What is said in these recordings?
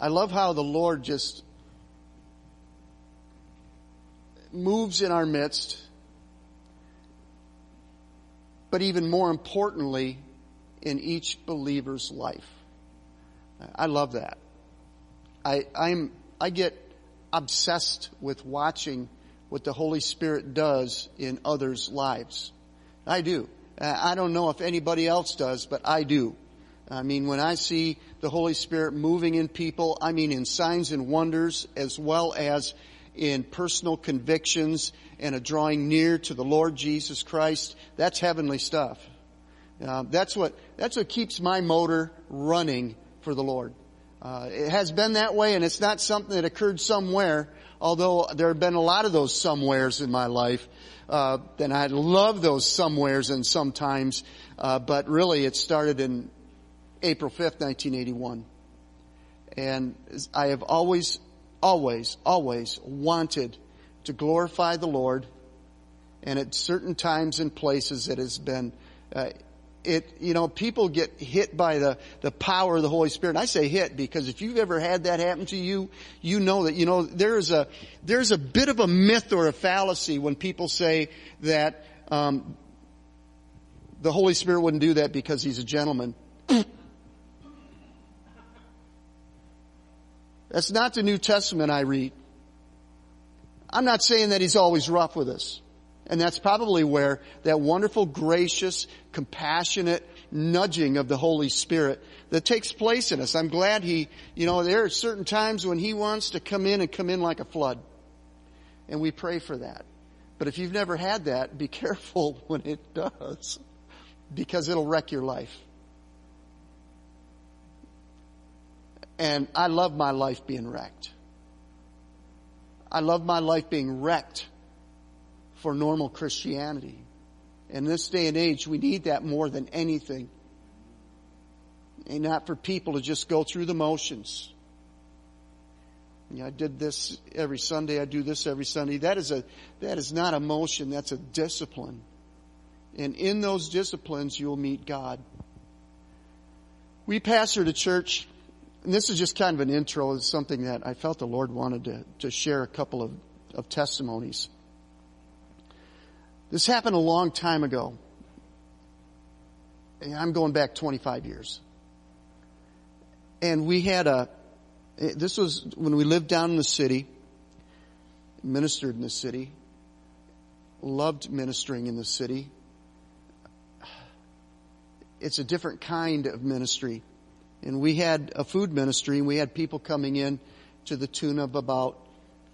I love how the Lord just moves in our midst, but even more importantly, in each believer's life. I love that. I, I'm, I get obsessed with watching what the Holy Spirit does in others' lives. I do. I don't know if anybody else does, but I do. I mean, when I see the Holy Spirit moving in people, I mean in signs and wonders as well as in personal convictions and a drawing near to the Lord Jesus Christ, that's heavenly stuff. Uh, that's what, that's what keeps my motor running for the Lord. Uh, it has been that way and it's not something that occurred somewhere, although there have been a lot of those somewheres in my life. Uh, and I love those somewheres and sometimes, uh, but really it started in April 5th, 1981. And I have always, always, always wanted to glorify the Lord. And at certain times and places it has been, uh, it, you know, people get hit by the, the power of the Holy Spirit. And I say hit because if you've ever had that happen to you, you know that, you know, there's a, there's a bit of a myth or a fallacy when people say that, um, the Holy Spirit wouldn't do that because He's a gentleman. That's not the New Testament I read. I'm not saying that He's always rough with us. And that's probably where that wonderful, gracious, compassionate nudging of the Holy Spirit that takes place in us. I'm glad He, you know, there are certain times when He wants to come in and come in like a flood. And we pray for that. But if you've never had that, be careful when it does. Because it'll wreck your life. And I love my life being wrecked. I love my life being wrecked for normal Christianity. In this day and age, we need that more than anything. And not for people to just go through the motions. Yeah, I did this every Sunday. I do this every Sunday. That is a, that is not a motion. That's a discipline. And in those disciplines, you'll meet God. We pastored a church, and this is just kind of an intro. It's something that I felt the Lord wanted to, to share a couple of, of testimonies. This happened a long time ago. I'm going back 25 years. And we had a, this was when we lived down in the city, ministered in the city, loved ministering in the city. It's a different kind of ministry. And we had a food ministry and we had people coming in to the tune of about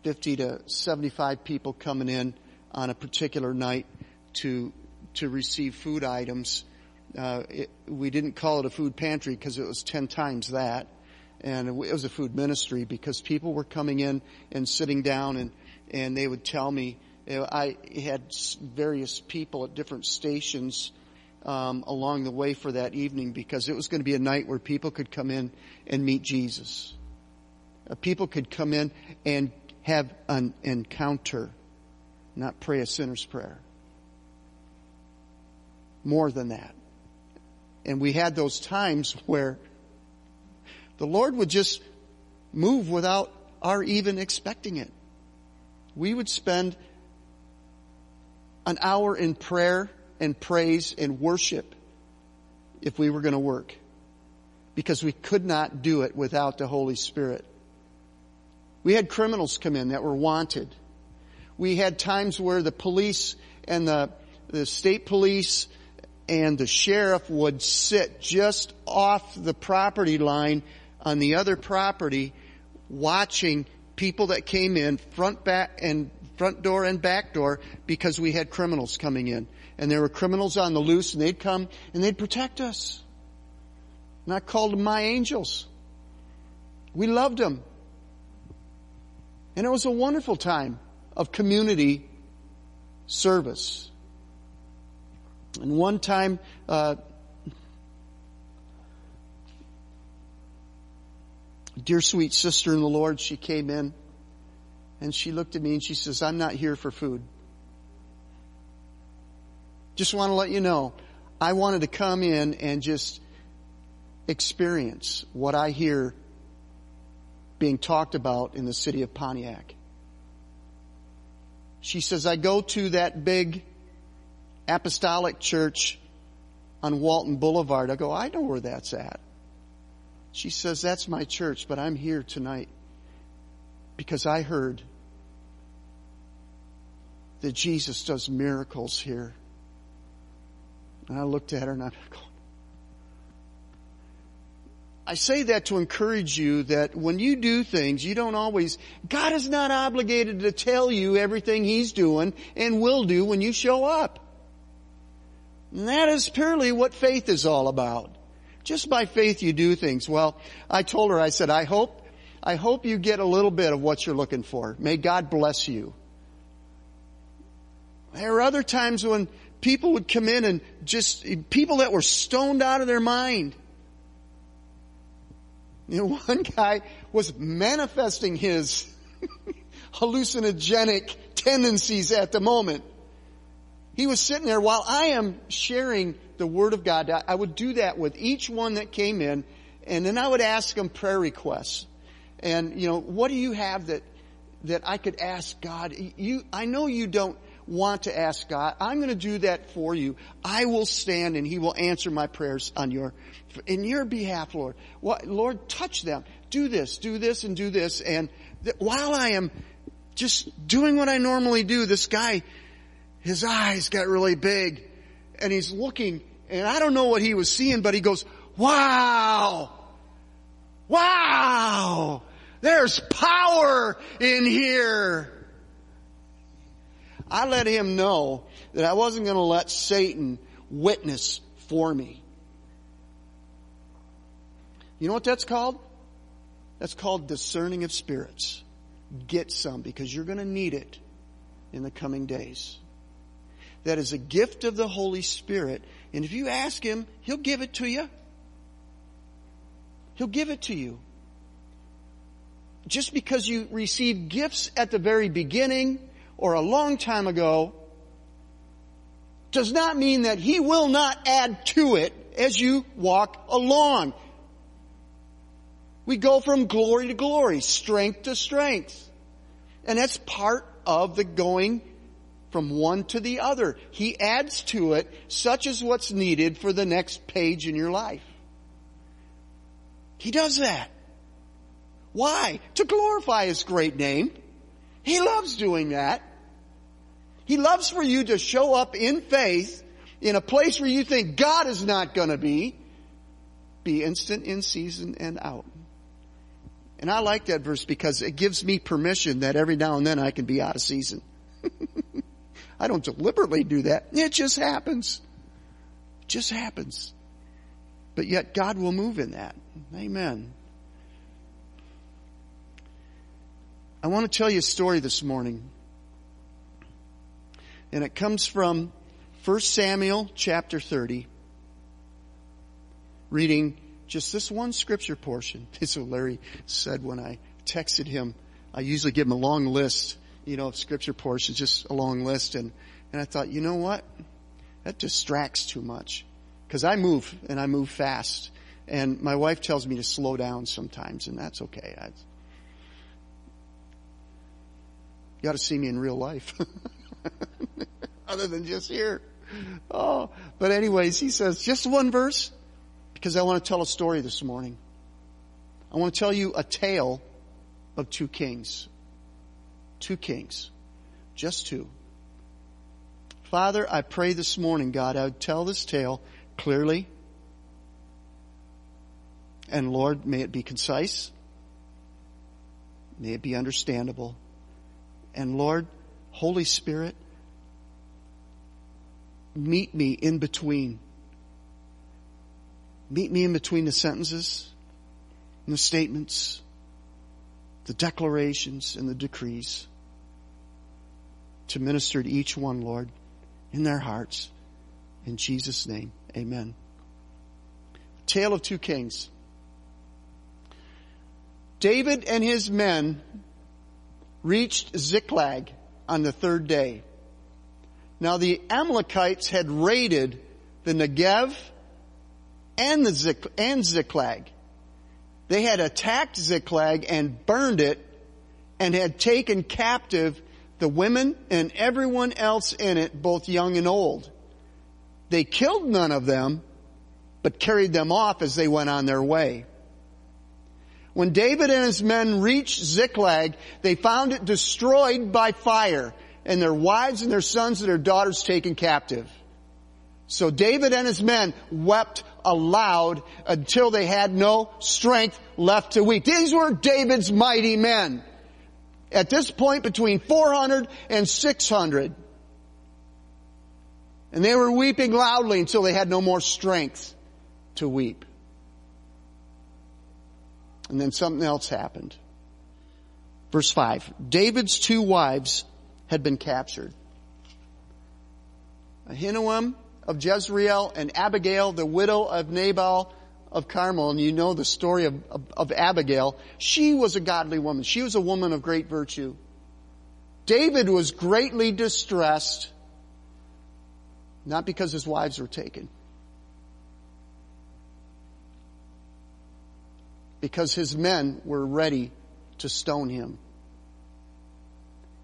50 to 75 people coming in on a particular night to to receive food items. Uh, it, we didn't call it a food pantry because it was ten times that, and it was a food ministry because people were coming in and sitting down and and they would tell me. You know, I had various people at different stations um, along the way for that evening because it was going to be a night where people could come in and meet Jesus. Uh, people could come in and have an encounter not pray a sinner's prayer. More than that. And we had those times where the Lord would just move without our even expecting it. We would spend an hour in prayer and praise and worship if we were going to work because we could not do it without the Holy Spirit. We had criminals come in that were wanted we had times where the police and the, the state police and the sheriff would sit just off the property line on the other property watching people that came in front back and front door and back door because we had criminals coming in and there were criminals on the loose and they'd come and they'd protect us. And I called them my angels. We loved them. And it was a wonderful time of community service. And one time, uh, dear sweet sister in the Lord, she came in and she looked at me and she says, I'm not here for food. Just want to let you know, I wanted to come in and just experience what I hear being talked about in the city of Pontiac. She says, I go to that big apostolic church on Walton Boulevard. I go, I know where that's at. She says, that's my church, but I'm here tonight because I heard that Jesus does miracles here. And I looked at her and I'm going, I say that to encourage you that when you do things, you don't always, God is not obligated to tell you everything He's doing and will do when you show up. And that is purely what faith is all about. Just by faith you do things. Well, I told her, I said, I hope, I hope you get a little bit of what you're looking for. May God bless you. There are other times when people would come in and just, people that were stoned out of their mind you know, one guy was manifesting his hallucinogenic tendencies at the moment. He was sitting there while I am sharing the Word of God. I would do that with each one that came in, and then I would ask them prayer requests. And, you know, what do you have that, that I could ask God? You, I know you don't want to ask God. I'm going to do that for you. I will stand and He will answer my prayers on your, in your behalf, Lord. What, Lord, touch them. Do this, do this, and do this. And th- while I am just doing what I normally do, this guy, his eyes got really big and he's looking and I don't know what he was seeing, but he goes, wow, wow, there's power in here. I let him know that I wasn't going to let Satan witness for me. You know what that's called? That's called discerning of spirits. Get some because you're going to need it in the coming days. That is a gift of the Holy Spirit. And if you ask Him, He'll give it to you. He'll give it to you. Just because you receive gifts at the very beginning or a long time ago does not mean that He will not add to it as you walk along. We go from glory to glory, strength to strength. And that's part of the going from one to the other. He adds to it such as what's needed for the next page in your life. He does that. Why? To glorify His great name. He loves doing that. He loves for you to show up in faith in a place where you think God is not going to be. Be instant in season and out. And I like that verse because it gives me permission that every now and then I can be out of season. I don't deliberately do that. It just happens. It just happens. But yet God will move in that. Amen. I want to tell you a story this morning. And it comes from 1 Samuel chapter 30. Reading just this one scripture portion. This is what Larry said when I texted him. I usually give him a long list, you know, of scripture portions, just a long list. And, and I thought, you know what? That distracts too much. Cause I move and I move fast. And my wife tells me to slow down sometimes and that's okay. I, you ought to see me in real life. Other than just here. Oh, but anyways, he says, just one verse, because I want to tell a story this morning. I want to tell you a tale of two kings. Two kings. Just two. Father, I pray this morning, God, I would tell this tale clearly. And Lord, may it be concise. May it be understandable. And Lord, Holy Spirit, meet me in between. Meet me in between the sentences and the statements, the declarations and the decrees to minister to each one, Lord, in their hearts. In Jesus' name, amen. Tale of two kings. David and his men reached Ziklag on the third day. Now the Amalekites had raided the Negev and the Zik, and Ziklag. They had attacked Ziklag and burned it and had taken captive the women and everyone else in it, both young and old. They killed none of them, but carried them off as they went on their way. When David and his men reached Ziklag, they found it destroyed by fire and their wives and their sons and their daughters taken captive. So David and his men wept aloud until they had no strength left to weep. These were David's mighty men. At this point between 400 and 600. And they were weeping loudly until they had no more strength to weep. And then something else happened. Verse 5. David's two wives had been captured. Ahinoam of Jezreel and Abigail, the widow of Nabal of Carmel, and you know the story of, of, of, Abigail. She was a godly woman. She was a woman of great virtue. David was greatly distressed, not because his wives were taken, because his men were ready to stone him.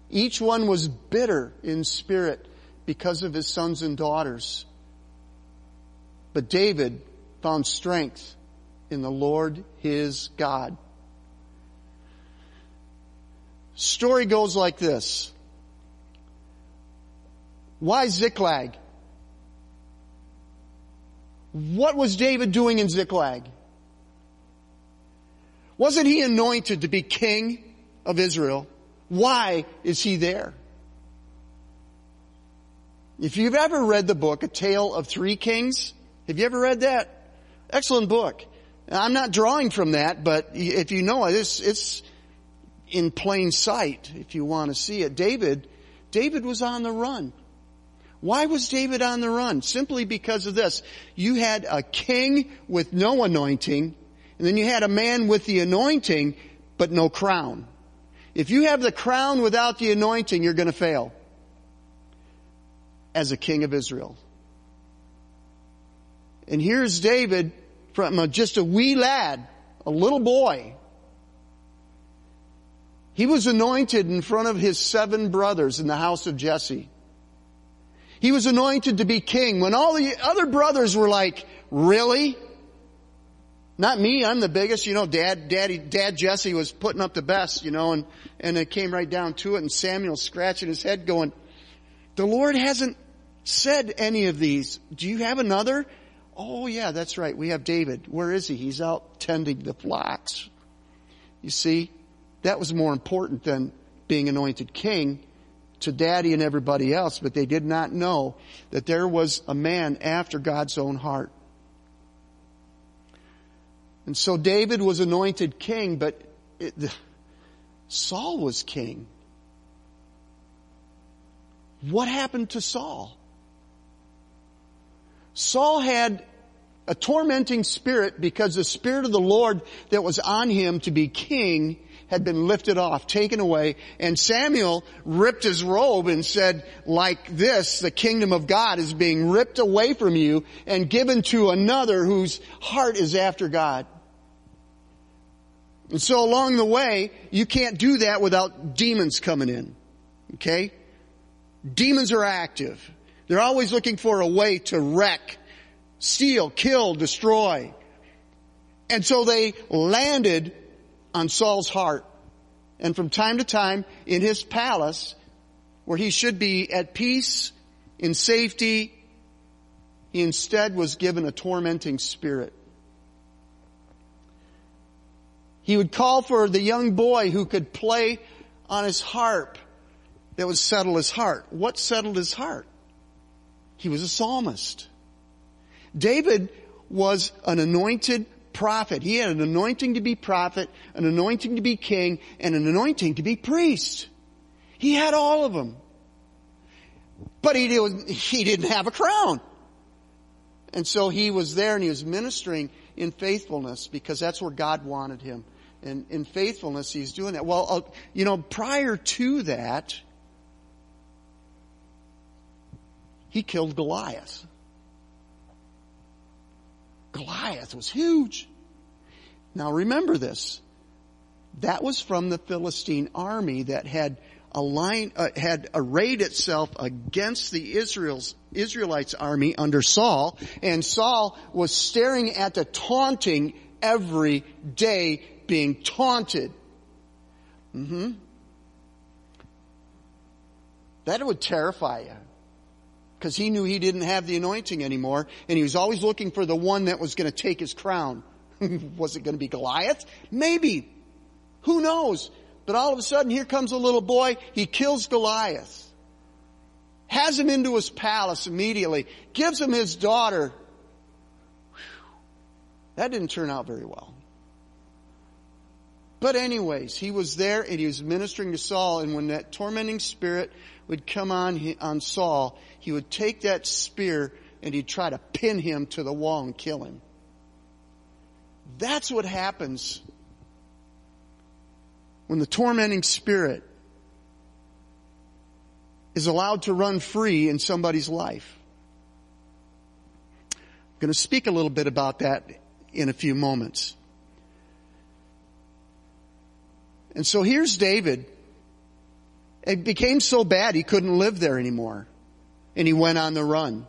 Each one was bitter in spirit because of his sons and daughters. But David found strength in the Lord his God. Story goes like this. Why Ziklag? What was David doing in Ziklag? Wasn't he anointed to be king of Israel? Why is he there? If you've ever read the book, A Tale of Three Kings, have you ever read that? Excellent book. I'm not drawing from that, but if you know it, it's, it's in plain sight if you want to see it. David, David was on the run. Why was David on the run? Simply because of this. You had a king with no anointing and then you had a man with the anointing, but no crown. If you have the crown without the anointing, you're going to fail as a king of Israel. And here's David from just a wee lad, a little boy. He was anointed in front of his seven brothers in the house of Jesse. He was anointed to be king when all the other brothers were like, really? Not me, I'm the biggest, you know, dad, daddy, dad Jesse was putting up the best, you know, and, and it came right down to it and Samuel scratching his head going, the Lord hasn't said any of these. Do you have another? Oh yeah, that's right. We have David. Where is he? He's out tending the flocks. You see, that was more important than being anointed king to daddy and everybody else, but they did not know that there was a man after God's own heart. And so David was anointed king, but it, Saul was king. What happened to Saul? Saul had a tormenting spirit because the spirit of the Lord that was on him to be king had been lifted off, taken away, and Samuel ripped his robe and said, like this, the kingdom of God is being ripped away from you and given to another whose heart is after God. And so along the way, you can't do that without demons coming in. Okay? Demons are active. They're always looking for a way to wreck, steal, kill, destroy. And so they landed on Saul's heart. And from time to time, in his palace, where he should be at peace, in safety, he instead was given a tormenting spirit. He would call for the young boy who could play on his harp that would settle his heart. What settled his heart? He was a psalmist. David was an anointed prophet. He had an anointing to be prophet, an anointing to be king, and an anointing to be priest. He had all of them. But he, did, he didn't have a crown. And so he was there and he was ministering in faithfulness because that's where God wanted him. And in faithfulness, he's doing that. Well, uh, you know, prior to that, he killed Goliath. Goliath was huge. Now remember this. That was from the Philistine army that had aligned, uh, had arrayed itself against the Israel's, Israelites army under Saul, and Saul was staring at the taunting every day being taunted. Mm-hmm. That would terrify you. Because he knew he didn't have the anointing anymore, and he was always looking for the one that was going to take his crown. was it going to be Goliath? Maybe. Who knows? But all of a sudden, here comes a little boy. He kills Goliath. Has him into his palace immediately. Gives him his daughter. Whew. That didn't turn out very well. But anyways, he was there and he was ministering to Saul and when that tormenting spirit would come on, on Saul, he would take that spear and he'd try to pin him to the wall and kill him. That's what happens when the tormenting spirit is allowed to run free in somebody's life. I'm going to speak a little bit about that in a few moments. And so here's David. It became so bad he couldn't live there anymore. And he went on the run.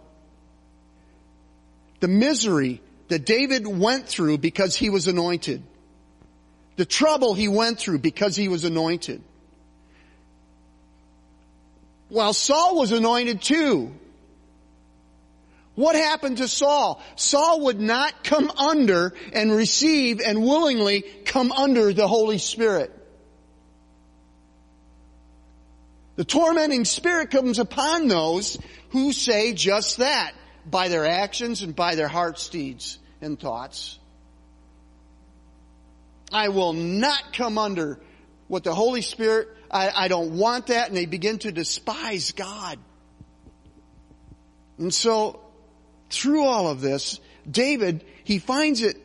The misery that David went through because he was anointed the trouble he went through because he was anointed. While Saul was anointed too. What happened to Saul? Saul would not come under and receive and willingly come under the Holy Spirit. The tormenting spirit comes upon those who say just that by their actions and by their heart's deeds and thoughts. I will not come under what the Holy Spirit, I, I don't want that, and they begin to despise God. And so, through all of this, David, he finds it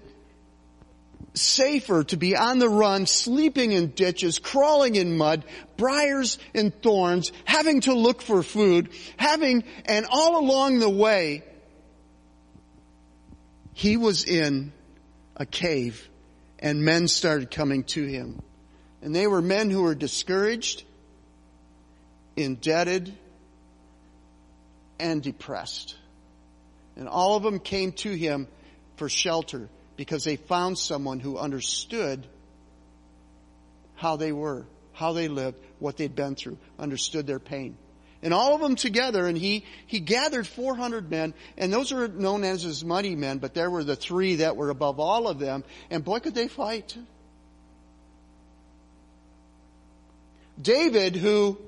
safer to be on the run, sleeping in ditches, crawling in mud, briars and thorns, having to look for food, having, and all along the way, he was in a cave and men started coming to him. And they were men who were discouraged, indebted, and depressed. And all of them came to him for shelter because they found someone who understood how they were, how they lived, what they'd been through, understood their pain. And all of them together and he he gathered 400 men and those are known as his mighty men but there were the three that were above all of them and boy could they fight. David who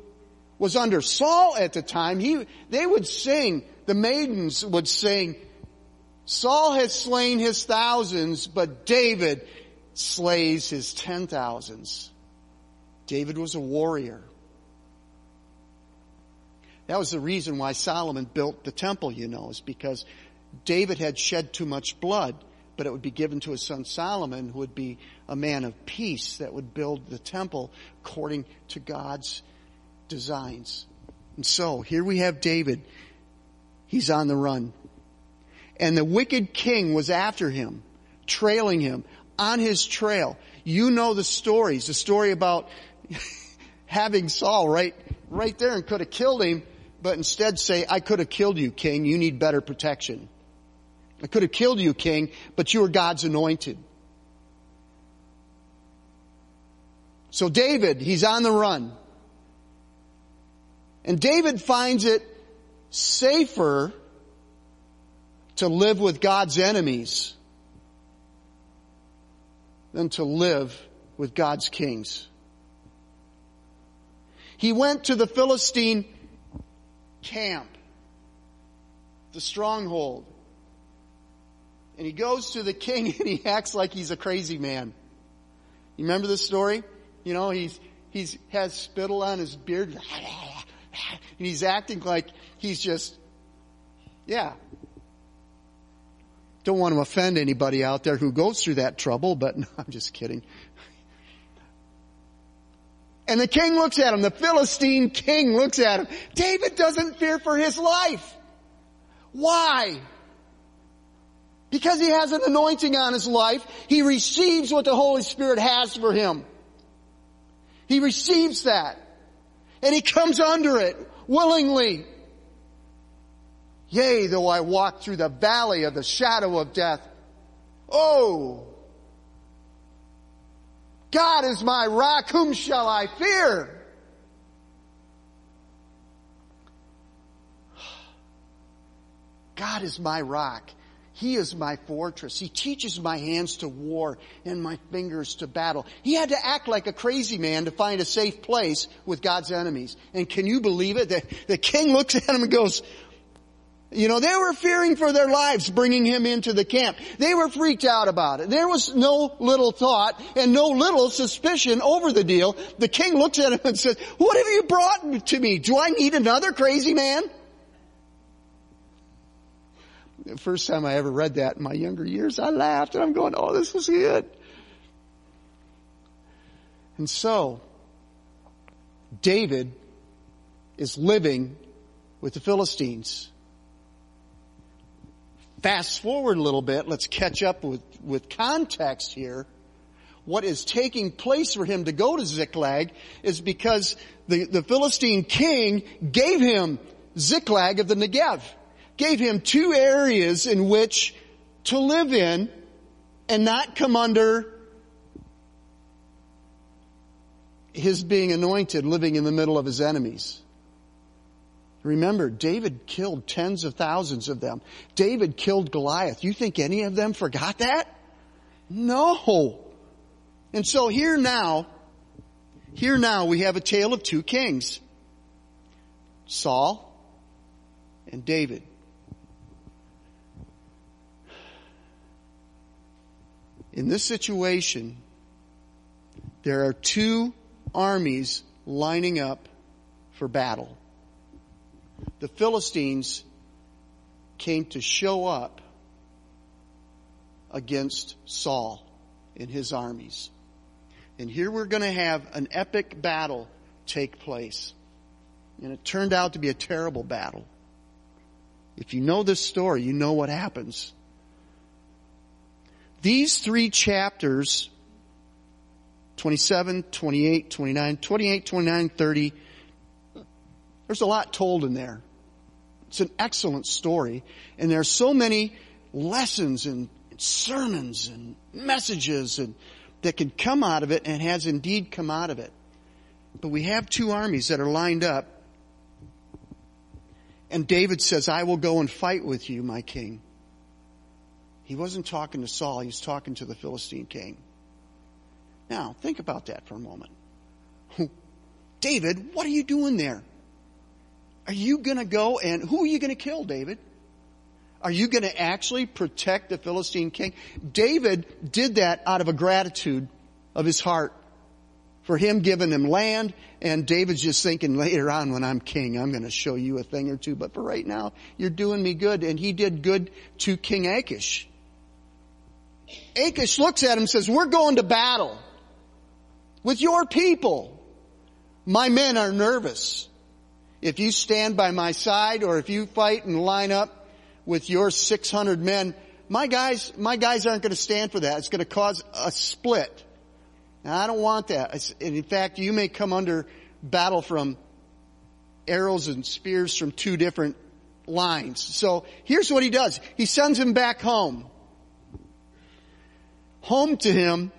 was under Saul at the time he they would sing the maidens would sing Saul has slain his thousands but David slays his ten thousands David was a warrior that was the reason why Solomon built the temple, you know, is because David had shed too much blood, but it would be given to his son Solomon, who would be a man of peace that would build the temple according to God's designs. And so, here we have David. He's on the run. And the wicked king was after him, trailing him, on his trail. You know the stories, the story about having Saul right, right there and could have killed him, but instead say, I could have killed you, king. You need better protection. I could have killed you, king, but you are God's anointed. So David, he's on the run. And David finds it safer to live with God's enemies than to live with God's kings. He went to the Philistine camp, the stronghold. And he goes to the king and he acts like he's a crazy man. You remember this story? You know, he's, he's has spittle on his beard and he's acting like he's just, yeah. Don't want to offend anybody out there who goes through that trouble, but no, I'm just kidding. And the king looks at him. The Philistine king looks at him. David doesn't fear for his life. Why? Because he has an anointing on his life, he receives what the Holy Spirit has for him. He receives that. And he comes under it willingly. Yea, though I walk through the valley of the shadow of death. Oh! God is my rock, whom shall I fear? God is my rock. He is my fortress. He teaches my hands to war and my fingers to battle. He had to act like a crazy man to find a safe place with God's enemies. And can you believe it? The, the king looks at him and goes, you know, they were fearing for their lives bringing him into the camp. They were freaked out about it. There was no little thought and no little suspicion over the deal. The king looks at him and says, what have you brought to me? Do I need another crazy man? The first time I ever read that in my younger years, I laughed and I'm going, oh, this is good. And so, David is living with the Philistines. Fast forward a little bit, let's catch up with, with context here. What is taking place for him to go to Ziklag is because the, the Philistine king gave him Ziklag of the Negev gave him two areas in which to live in and not come under his being anointed, living in the middle of his enemies. Remember, David killed tens of thousands of them. David killed Goliath. You think any of them forgot that? No. And so here now, here now we have a tale of two kings. Saul and David. In this situation, there are two armies lining up for battle. The Philistines came to show up against Saul and his armies. And here we're going to have an epic battle take place. And it turned out to be a terrible battle. If you know this story, you know what happens. These three chapters, 27, 28, 29, 28, 29, 30, there's a lot told in there. It's an excellent story. And there are so many lessons and sermons and messages and that can come out of it and has indeed come out of it. But we have two armies that are lined up. And David says, I will go and fight with you, my king. He wasn't talking to Saul, he was talking to the Philistine king. Now, think about that for a moment. David, what are you doing there? Are you gonna go and who are you gonna kill, David? Are you gonna actually protect the Philistine king? David did that out of a gratitude of his heart for him giving him land and David's just thinking later on when I'm king, I'm going to show you a thing or two. But for right now, you're doing me good. And he did good to King Achish. Achish looks at him and says, we're going to battle with your people. My men are nervous. If you stand by my side or if you fight and line up with your 600 men, my guys, my guys aren't going to stand for that. It's going to cause a split. Now, I don't want that. in fact, you may come under battle from arrows and spears from two different lines. So here's what he does. He sends him back home. Home to him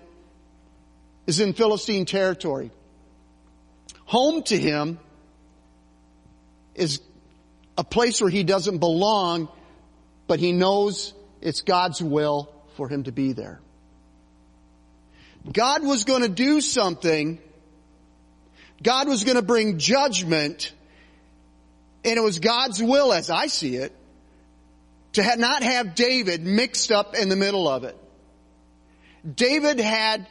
is in Philistine territory. Home to him is a place where he doesn't belong, but he knows it's God's will for him to be there. God was going to do something. God was going to bring judgment. And it was God's will, as I see it, to not have David mixed up in the middle of it. David had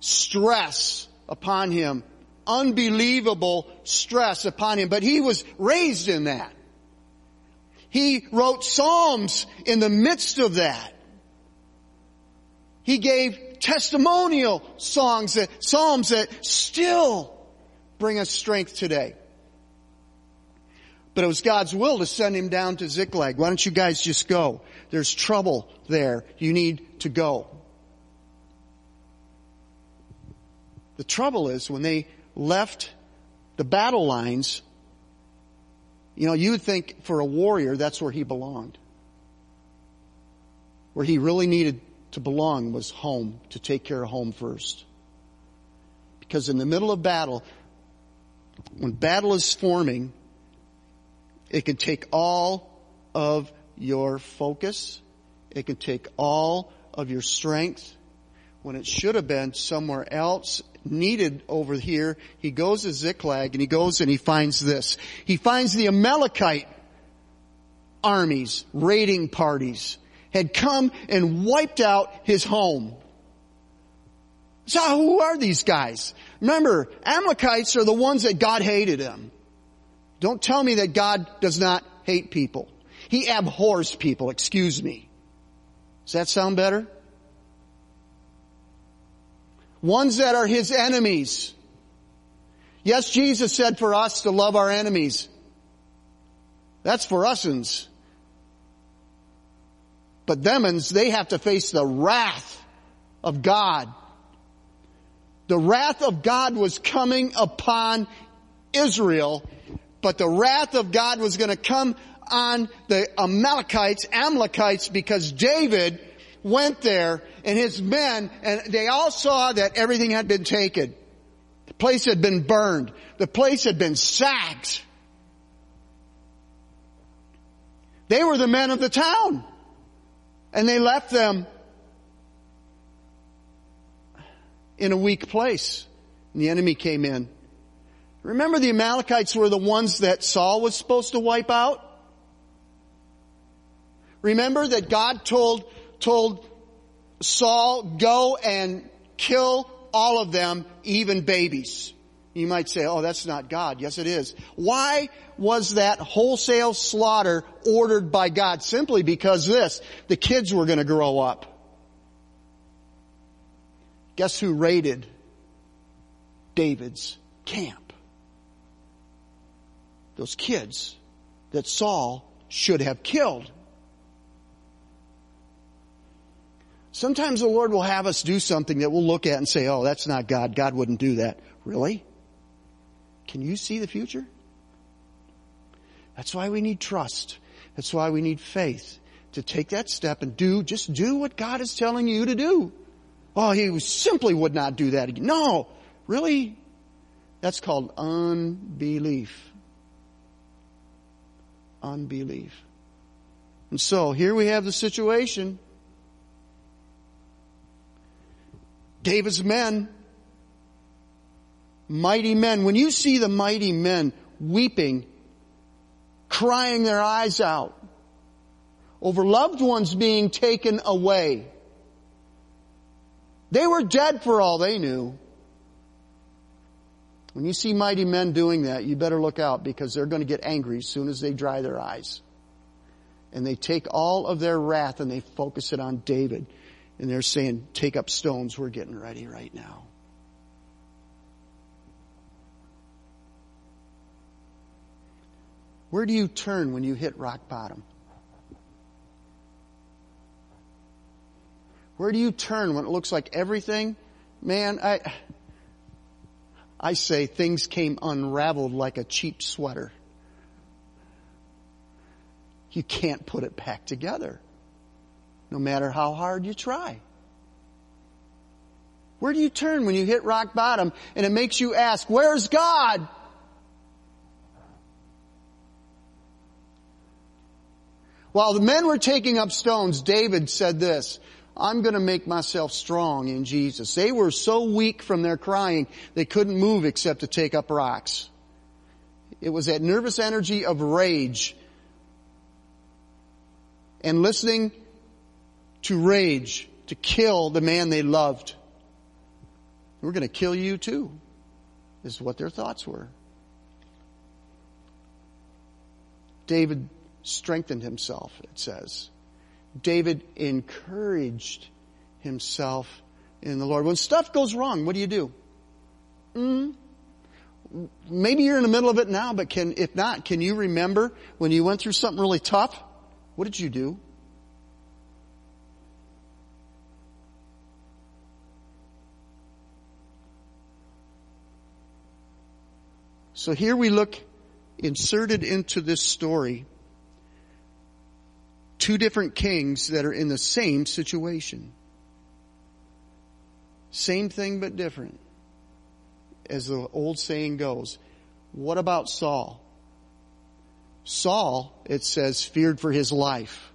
stress upon him, unbelievable stress upon him, but he was raised in that. He wrote Psalms in the midst of that. He gave testimonial songs that, Psalms that still bring us strength today. But it was God's will to send him down to Ziklag. Why don't you guys just go? There's trouble there. You need to go. The trouble is when they left the battle lines, you know, you would think for a warrior that's where he belonged. Where he really needed to belong was home, to take care of home first. Because in the middle of battle, when battle is forming, it can take all of your focus. It can take all of your strength when it should have been somewhere else needed over here. He goes to Ziklag and he goes and he finds this. He finds the Amalekite armies, raiding parties had come and wiped out his home. So who are these guys? Remember, Amalekites are the ones that God hated them. Don't tell me that God does not hate people. He abhors people, excuse me. Does that sound better? Ones that are His enemies. Yes, Jesus said for us to love our enemies. That's for usins. But themins, they have to face the wrath of God. The wrath of God was coming upon Israel but the wrath of God was going to come on the Amalekites, Amalekites, because David went there and his men, and they all saw that everything had been taken. The place had been burned. The place had been sacked. They were the men of the town. And they left them in a weak place. And the enemy came in Remember the Amalekites were the ones that Saul was supposed to wipe out? Remember that God told, told Saul, go and kill all of them, even babies. You might say, oh, that's not God. Yes, it is. Why was that wholesale slaughter ordered by God? Simply because this, the kids were going to grow up. Guess who raided David's camp? those kids that Saul should have killed. Sometimes the Lord will have us do something that we'll look at and say, oh, that's not God. God wouldn't do that. Really? Can you see the future? That's why we need trust. That's why we need faith to take that step and do, just do what God is telling you to do. Oh, he simply would not do that again. No, really? That's called unbelief unbelief. And so here we have the situation. David's men, mighty men, when you see the mighty men weeping, crying their eyes out over loved ones being taken away, they were dead for all they knew. When you see mighty men doing that, you better look out because they're going to get angry as soon as they dry their eyes. And they take all of their wrath and they focus it on David. And they're saying, take up stones. We're getting ready right now. Where do you turn when you hit rock bottom? Where do you turn when it looks like everything? Man, I, I say things came unraveled like a cheap sweater. You can't put it back together, no matter how hard you try. Where do you turn when you hit rock bottom and it makes you ask, where's God? While the men were taking up stones, David said this, I'm going to make myself strong in Jesus. They were so weak from their crying, they couldn't move except to take up rocks. It was that nervous energy of rage and listening to rage to kill the man they loved. We're going to kill you too, is what their thoughts were. David strengthened himself, it says. David encouraged himself in the Lord. When stuff goes wrong, what do you do? Mm, maybe you're in the middle of it now, but can, if not, can you remember when you went through something really tough? What did you do? So here we look inserted into this story two different kings that are in the same situation. Same thing but different. As the old saying goes. What about Saul? Saul, it says, feared for his life.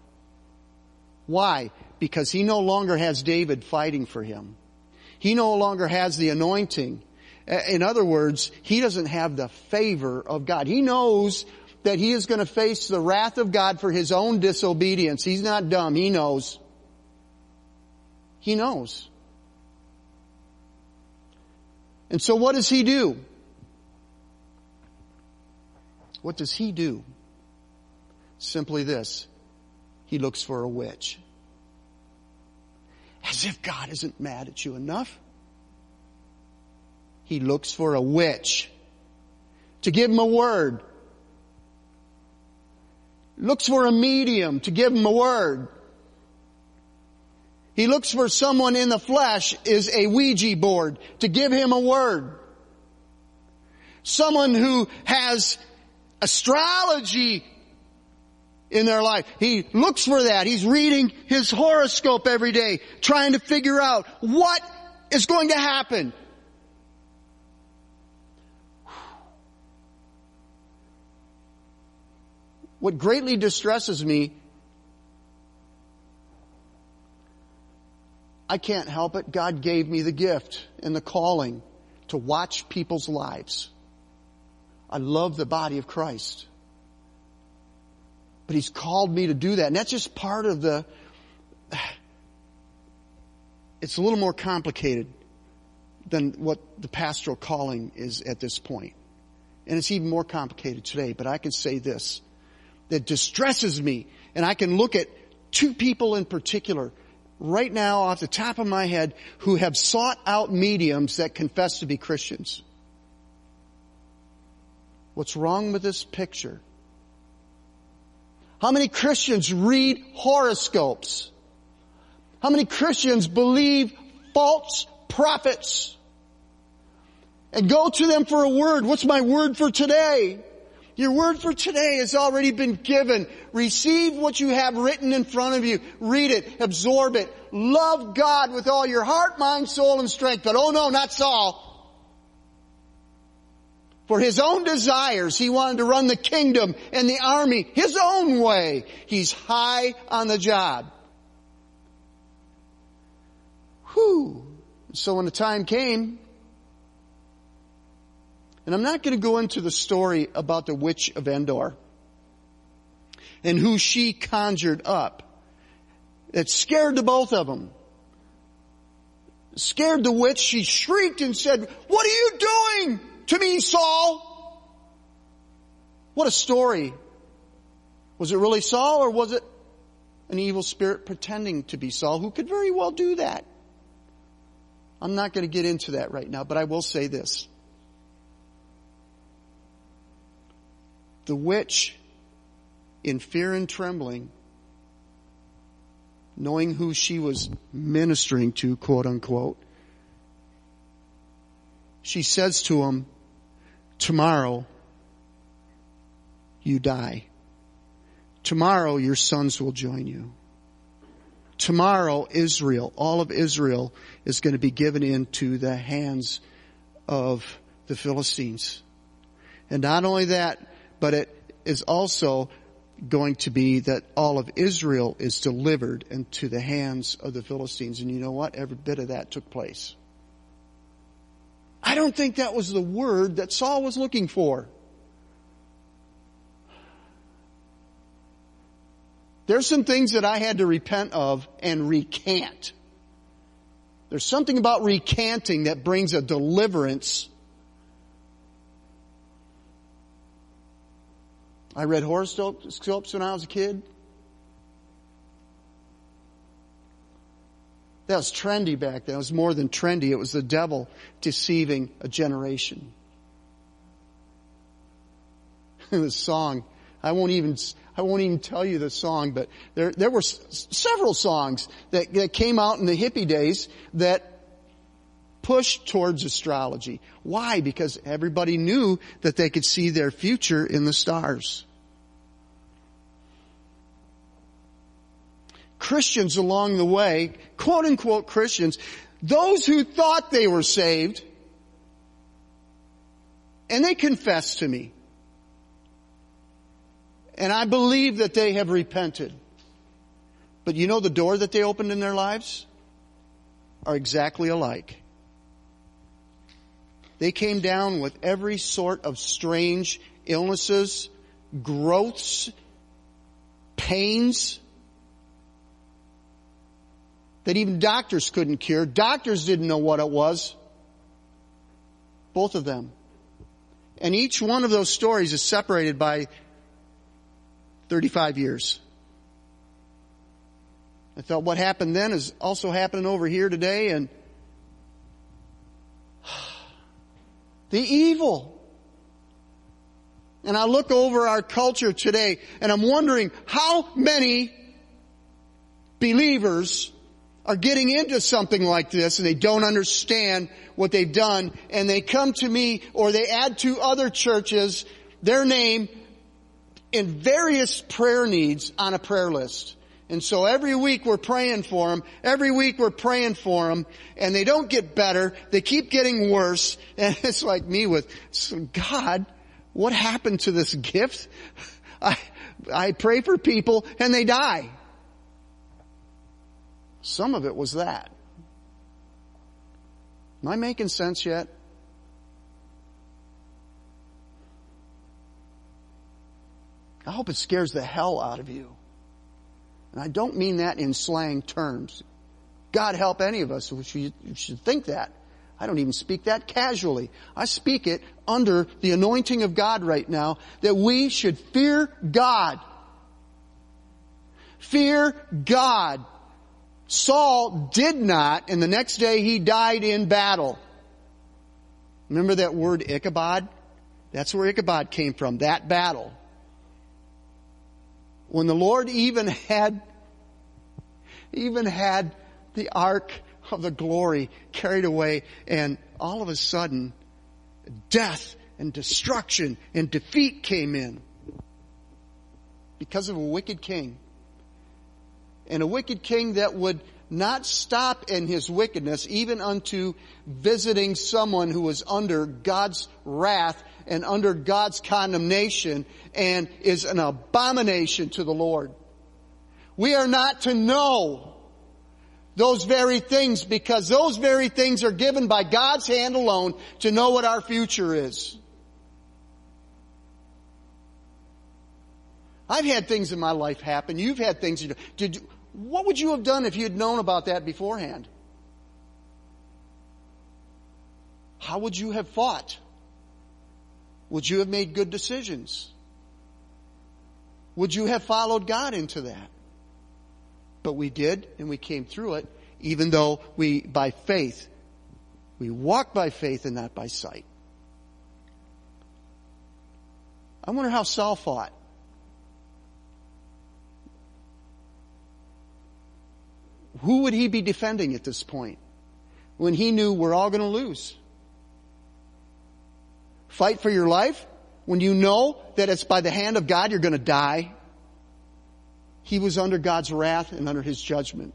Why? Because he no longer has David fighting for him. He no longer has the anointing in other words, he doesn't have the favor of God. He knows that he is going to face the wrath of God for his own disobedience. He's not dumb. He knows. He knows. And so what does he do? What does he do? Simply this. He looks for a witch. As if God isn't mad at you enough. He looks for a witch to give him a word. Looks for a medium to give him a word. He looks for someone in the flesh is a Ouija board to give him a word. Someone who has astrology in their life. He looks for that. He's reading his horoscope every day, trying to figure out what is going to happen. What greatly distresses me, I can't help it. God gave me the gift and the calling to watch people's lives. I love the body of Christ. But He's called me to do that. And that's just part of the, it's a little more complicated than what the pastoral calling is at this point. And it's even more complicated today, but I can say this that distresses me. And I can look at two people in particular right now off the top of my head who have sought out mediums that confess to be Christians. What's wrong with this picture? How many Christians read horoscopes? How many Christians believe false prophets? And go to them for a word. What's my word for today? Your word for today has already been given. Receive what you have written in front of you. Read it. Absorb it. Love God with all your heart, mind, soul, and strength. But oh no, not Saul. For his own desires, he wanted to run the kingdom and the army his own way. He's high on the job. Whew. So when the time came, and I'm not going to go into the story about the witch of Endor and who she conjured up. It scared the both of them. Scared the witch. She shrieked and said, what are you doing to me, Saul? What a story. Was it really Saul or was it an evil spirit pretending to be Saul who could very well do that? I'm not going to get into that right now, but I will say this. The witch, in fear and trembling, knowing who she was ministering to, quote unquote, she says to him, tomorrow you die. Tomorrow your sons will join you. Tomorrow Israel, all of Israel is going to be given into the hands of the Philistines. And not only that, but it is also going to be that all of Israel is delivered into the hands of the Philistines. And you know what? Every bit of that took place. I don't think that was the word that Saul was looking for. There's some things that I had to repent of and recant. There's something about recanting that brings a deliverance I read horoscopes when I was a kid. That was trendy back then. It was more than trendy. It was the devil deceiving a generation. the song. I won't even, I won't even tell you the song, but there, there were s- several songs that, that came out in the hippie days that pushed towards astrology. Why? Because everybody knew that they could see their future in the stars. Christians along the way, quote unquote Christians, those who thought they were saved, and they confessed to me. And I believe that they have repented. But you know the door that they opened in their lives? Are exactly alike. They came down with every sort of strange illnesses, growths, pains, that even doctors couldn't cure. Doctors didn't know what it was. Both of them. And each one of those stories is separated by 35 years. I thought what happened then is also happening over here today and the evil. And I look over our culture today and I'm wondering how many believers are getting into something like this and they don't understand what they've done and they come to me or they add to other churches their name in various prayer needs on a prayer list. And so every week we're praying for them. Every week we're praying for them and they don't get better. They keep getting worse. And it's like me with God, what happened to this gift? I, I pray for people and they die. Some of it was that. Am I making sense yet? I hope it scares the hell out of you. And I don't mean that in slang terms. God help any of us who should, think that. I don't even speak that casually. I speak it under the anointing of God right now that we should fear God. Fear God. Saul did not, and the next day he died in battle. Remember that word Ichabod? That's where Ichabod came from, that battle. When the Lord even had, even had the ark of the glory carried away and all of a sudden death and destruction and defeat came in because of a wicked king and a wicked king that would not stop in his wickedness even unto visiting someone who was under God's wrath and under God's condemnation and is an abomination to the Lord. We are not to know those very things because those very things are given by God's hand alone to know what our future is. I've had things in my life happen. You've had things. Did, what would you have done if you had known about that beforehand? How would you have fought? Would you have made good decisions? Would you have followed God into that? But we did, and we came through it, even though we, by faith, we walk by faith and not by sight. I wonder how Saul fought. Who would he be defending at this point when he knew we're all going to lose? Fight for your life when you know that it's by the hand of God you're going to die. He was under God's wrath and under his judgment.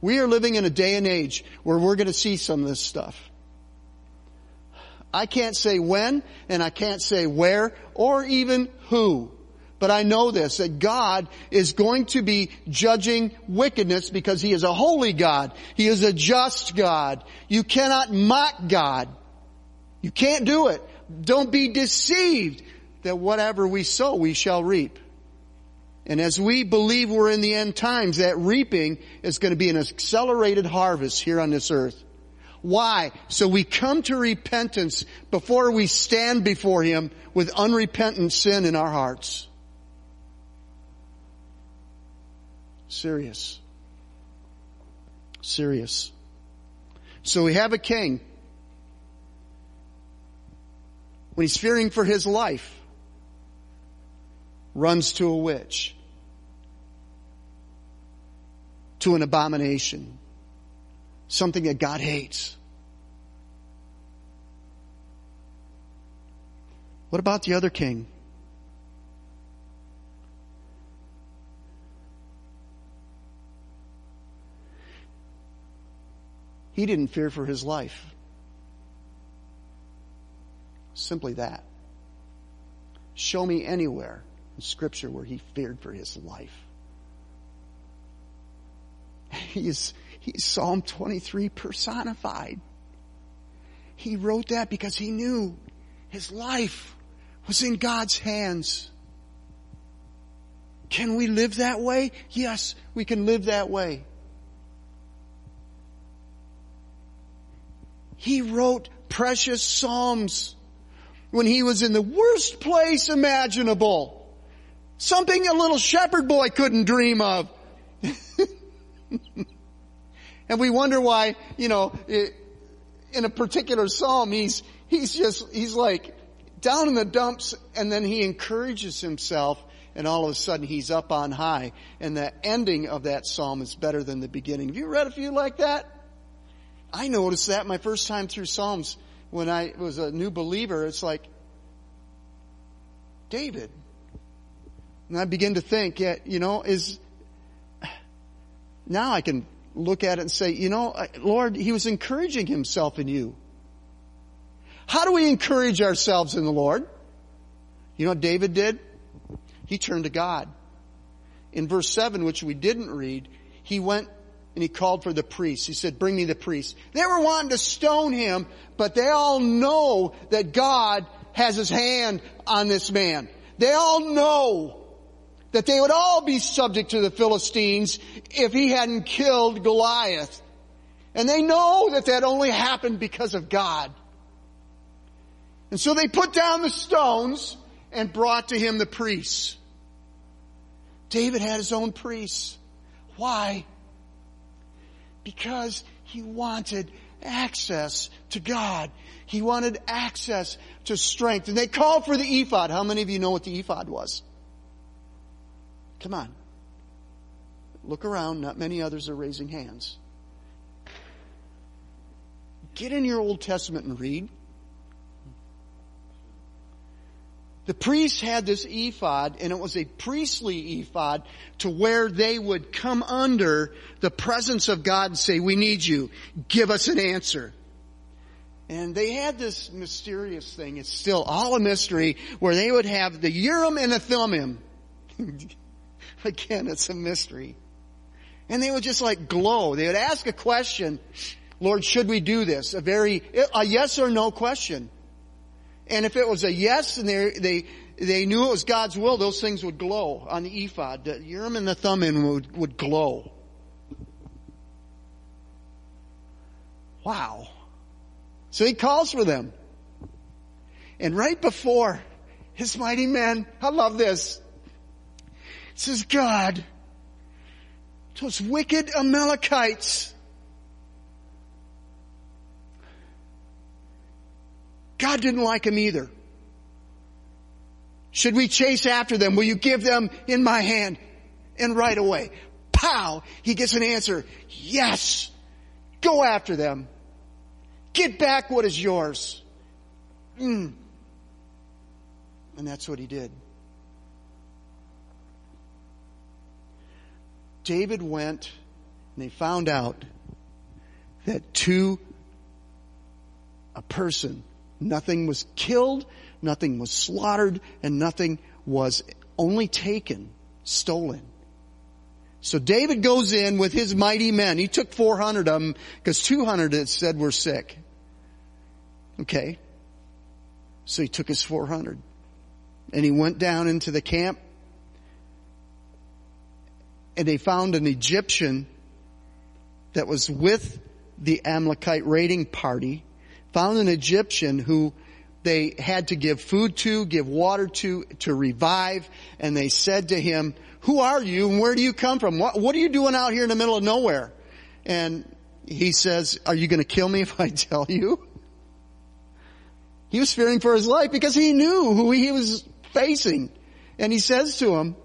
We are living in a day and age where we're going to see some of this stuff. I can't say when and I can't say where or even who. But I know this, that God is going to be judging wickedness because He is a holy God. He is a just God. You cannot mock God. You can't do it. Don't be deceived that whatever we sow, we shall reap. And as we believe we're in the end times, that reaping is going to be an accelerated harvest here on this earth. Why? So we come to repentance before we stand before Him with unrepentant sin in our hearts. Serious. Serious. So we have a king. When he's fearing for his life, runs to a witch, to an abomination, something that God hates. What about the other king? He didn't fear for his life. Simply that. Show me anywhere in Scripture where he feared for his life. He's, he's Psalm 23 personified. He wrote that because he knew his life was in God's hands. Can we live that way? Yes, we can live that way. He wrote precious Psalms when he was in the worst place imaginable. Something a little shepherd boy couldn't dream of. and we wonder why, you know, in a particular psalm, he's, he's just, he's like down in the dumps and then he encourages himself and all of a sudden he's up on high. And the ending of that psalm is better than the beginning. Have you read a few like that? I noticed that my first time through Psalms when I was a new believer, it's like, David. And I begin to think, you know, is, now I can look at it and say, you know, Lord, he was encouraging himself in you. How do we encourage ourselves in the Lord? You know what David did? He turned to God. In verse 7, which we didn't read, he went and he called for the priests. He said, bring me the priests. They were wanting to stone him, but they all know that God has his hand on this man. They all know that they would all be subject to the Philistines if he hadn't killed Goliath. And they know that that only happened because of God. And so they put down the stones and brought to him the priests. David had his own priests. Why? Because he wanted access to God. He wanted access to strength. And they called for the ephod. How many of you know what the ephod was? Come on. Look around. Not many others are raising hands. Get in your Old Testament and read. The priests had this ephod, and it was a priestly ephod to where they would come under the presence of God and say, we need you. Give us an answer. And they had this mysterious thing. It's still all a mystery where they would have the Urim and the Thummim. Again, it's a mystery. And they would just like glow. They would ask a question. Lord, should we do this? A very, a yes or no question. And if it was a yes and they, they, they knew it was God's will, those things would glow on the ephod. The Urim and the Thummim would, would glow. Wow. So he calls for them. And right before his mighty men, I love this. Says, God, those wicked Amalekites God didn't like him either. Should we chase after them? Will you give them in my hand? And right away, pow, he gets an answer. Yes. Go after them. Get back what is yours. Mm. And that's what he did. David went and they found out that to a person Nothing was killed, nothing was slaughtered, and nothing was only taken, stolen. So David goes in with his mighty men. He took 400 of them because 200 it said were sick. Okay. So he took his 400 and he went down into the camp and they found an Egyptian that was with the Amalekite raiding party found an Egyptian who they had to give food to, give water to, to revive, and they said to him, who are you and where do you come from? What, what are you doing out here in the middle of nowhere? And he says, are you going to kill me if I tell you? He was fearing for his life because he knew who he was facing. And he says to him,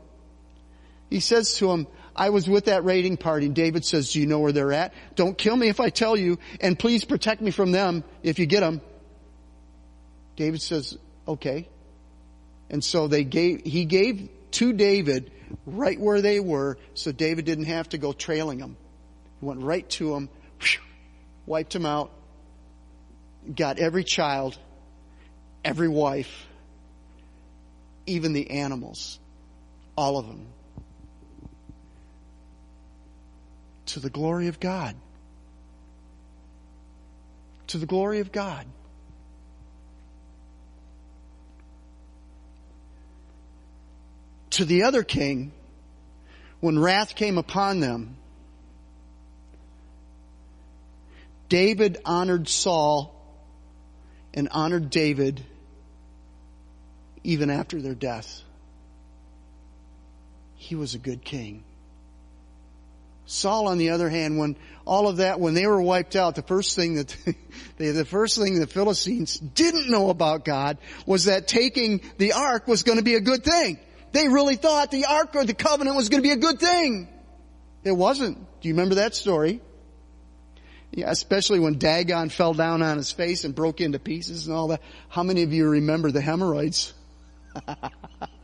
he says to him, I was with that raiding party and David says, do you know where they're at? Don't kill me if I tell you and please protect me from them if you get them. David says, okay. And so they gave, he gave to David right where they were so David didn't have to go trailing them. He went right to them, wiped them out, got every child, every wife, even the animals, all of them. To the glory of God. To the glory of God. To the other king, when wrath came upon them, David honored Saul and honored David even after their death. He was a good king. Saul, on the other hand, when all of that, when they were wiped out, the first thing that, the first thing the Philistines didn't know about God was that taking the ark was going to be a good thing. They really thought the ark or the covenant was going to be a good thing. It wasn't. Do you remember that story? Yeah, especially when Dagon fell down on his face and broke into pieces and all that. How many of you remember the hemorrhoids?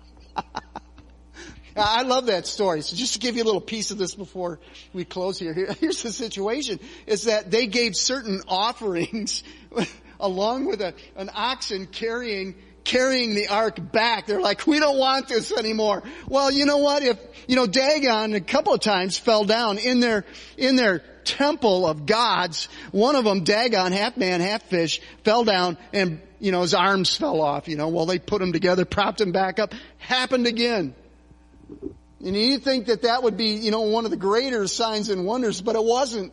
I love that story. So just to give you a little piece of this before we close here, here's the situation, is that they gave certain offerings along with a, an oxen carrying carrying the ark back. They're like, we don't want this anymore. Well, you know what? If, you know, Dagon a couple of times fell down in their, in their temple of gods. One of them, Dagon, half man, half fish, fell down and, you know, his arms fell off, you know, well they put him together, propped him back up. Happened again. And you think that that would be, you know, one of the greater signs and wonders, but it wasn't.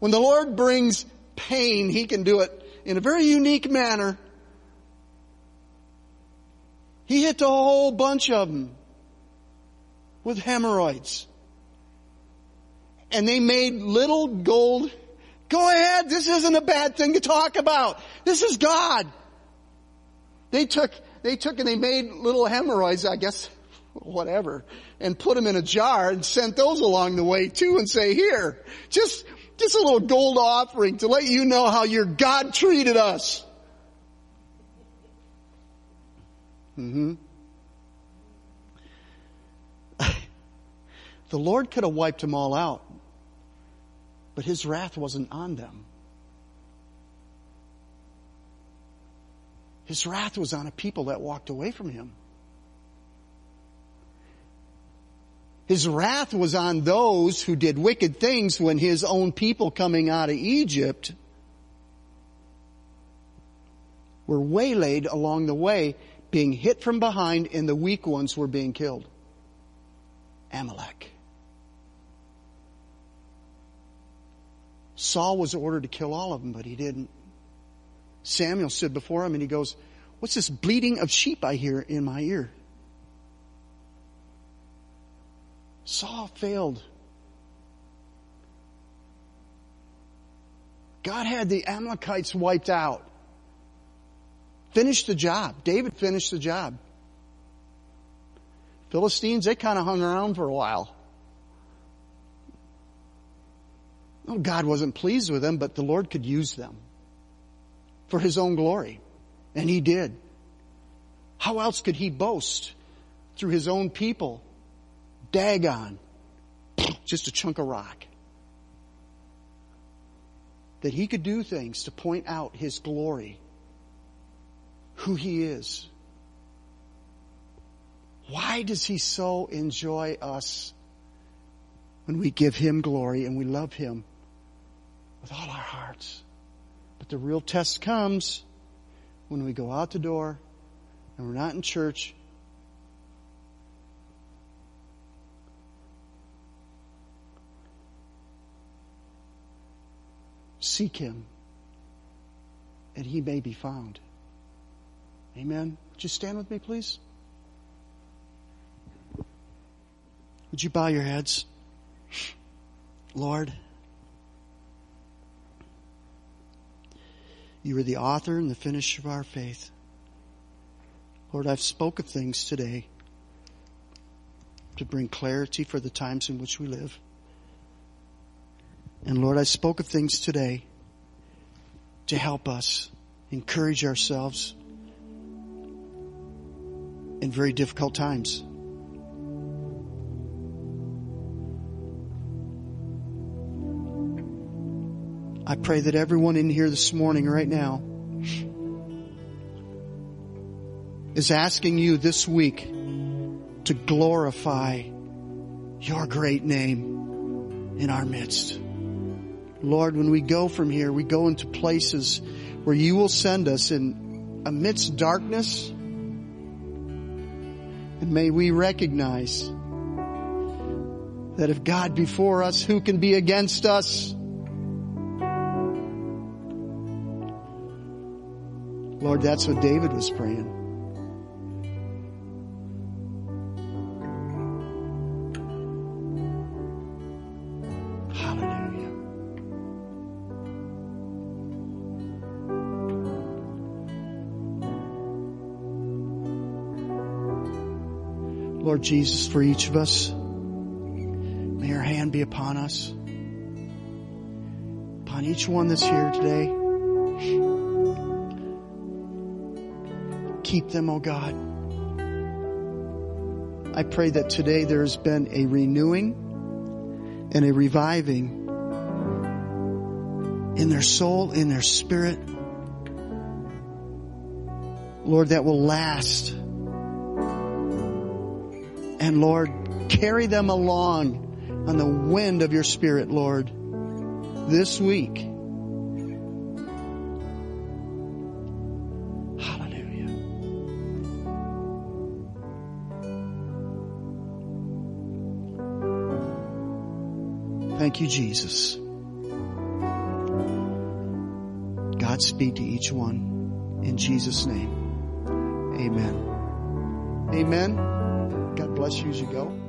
When the Lord brings pain, He can do it in a very unique manner. He hit a whole bunch of them with hemorrhoids and they made little gold. Go ahead, this isn't a bad thing to talk about. This is God. They took, they took and they made little hemorrhoids, I guess, whatever, and put them in a jar and sent those along the way too and say, here, just, just a little gold offering to let you know how your God treated us. Mm-hmm. the Lord could have wiped them all out. But his wrath wasn't on them. His wrath was on a people that walked away from him. His wrath was on those who did wicked things when his own people coming out of Egypt were waylaid along the way, being hit from behind, and the weak ones were being killed. Amalek. Saul was ordered to kill all of them, but he didn't. Samuel stood before him and he goes, what's this bleating of sheep I hear in my ear? Saul failed. God had the Amalekites wiped out. Finished the job. David finished the job. Philistines, they kind of hung around for a while. Well, God wasn't pleased with them, but the Lord could use them for His own glory. And He did. How else could He boast through His own people? Dagon. Just a chunk of rock. That He could do things to point out His glory. Who He is. Why does He so enjoy us when we give Him glory and we love Him? with all our hearts. But the real test comes when we go out the door and we're not in church. Seek Him and He may be found. Amen. Would you stand with me, please? Would you bow your heads? Lord, You are the author and the finisher of our faith. Lord, I've spoken things today to bring clarity for the times in which we live. And Lord, I spoke of things today to help us encourage ourselves in very difficult times. I pray that everyone in here this morning, right now, is asking you this week to glorify your great name in our midst. Lord, when we go from here, we go into places where you will send us in amidst darkness. And may we recognize that if God before us, who can be against us? Lord, that's what David was praying. Lord Jesus, for each of us, may your hand be upon us, upon each one that's here today. Keep them, oh God. I pray that today there has been a renewing and a reviving in their soul, in their spirit. Lord, that will last. And Lord, carry them along on the wind of your spirit, Lord, this week. Thank you, Jesus. Godspeed to each one. In Jesus' name. Amen. Amen. God bless you as you go.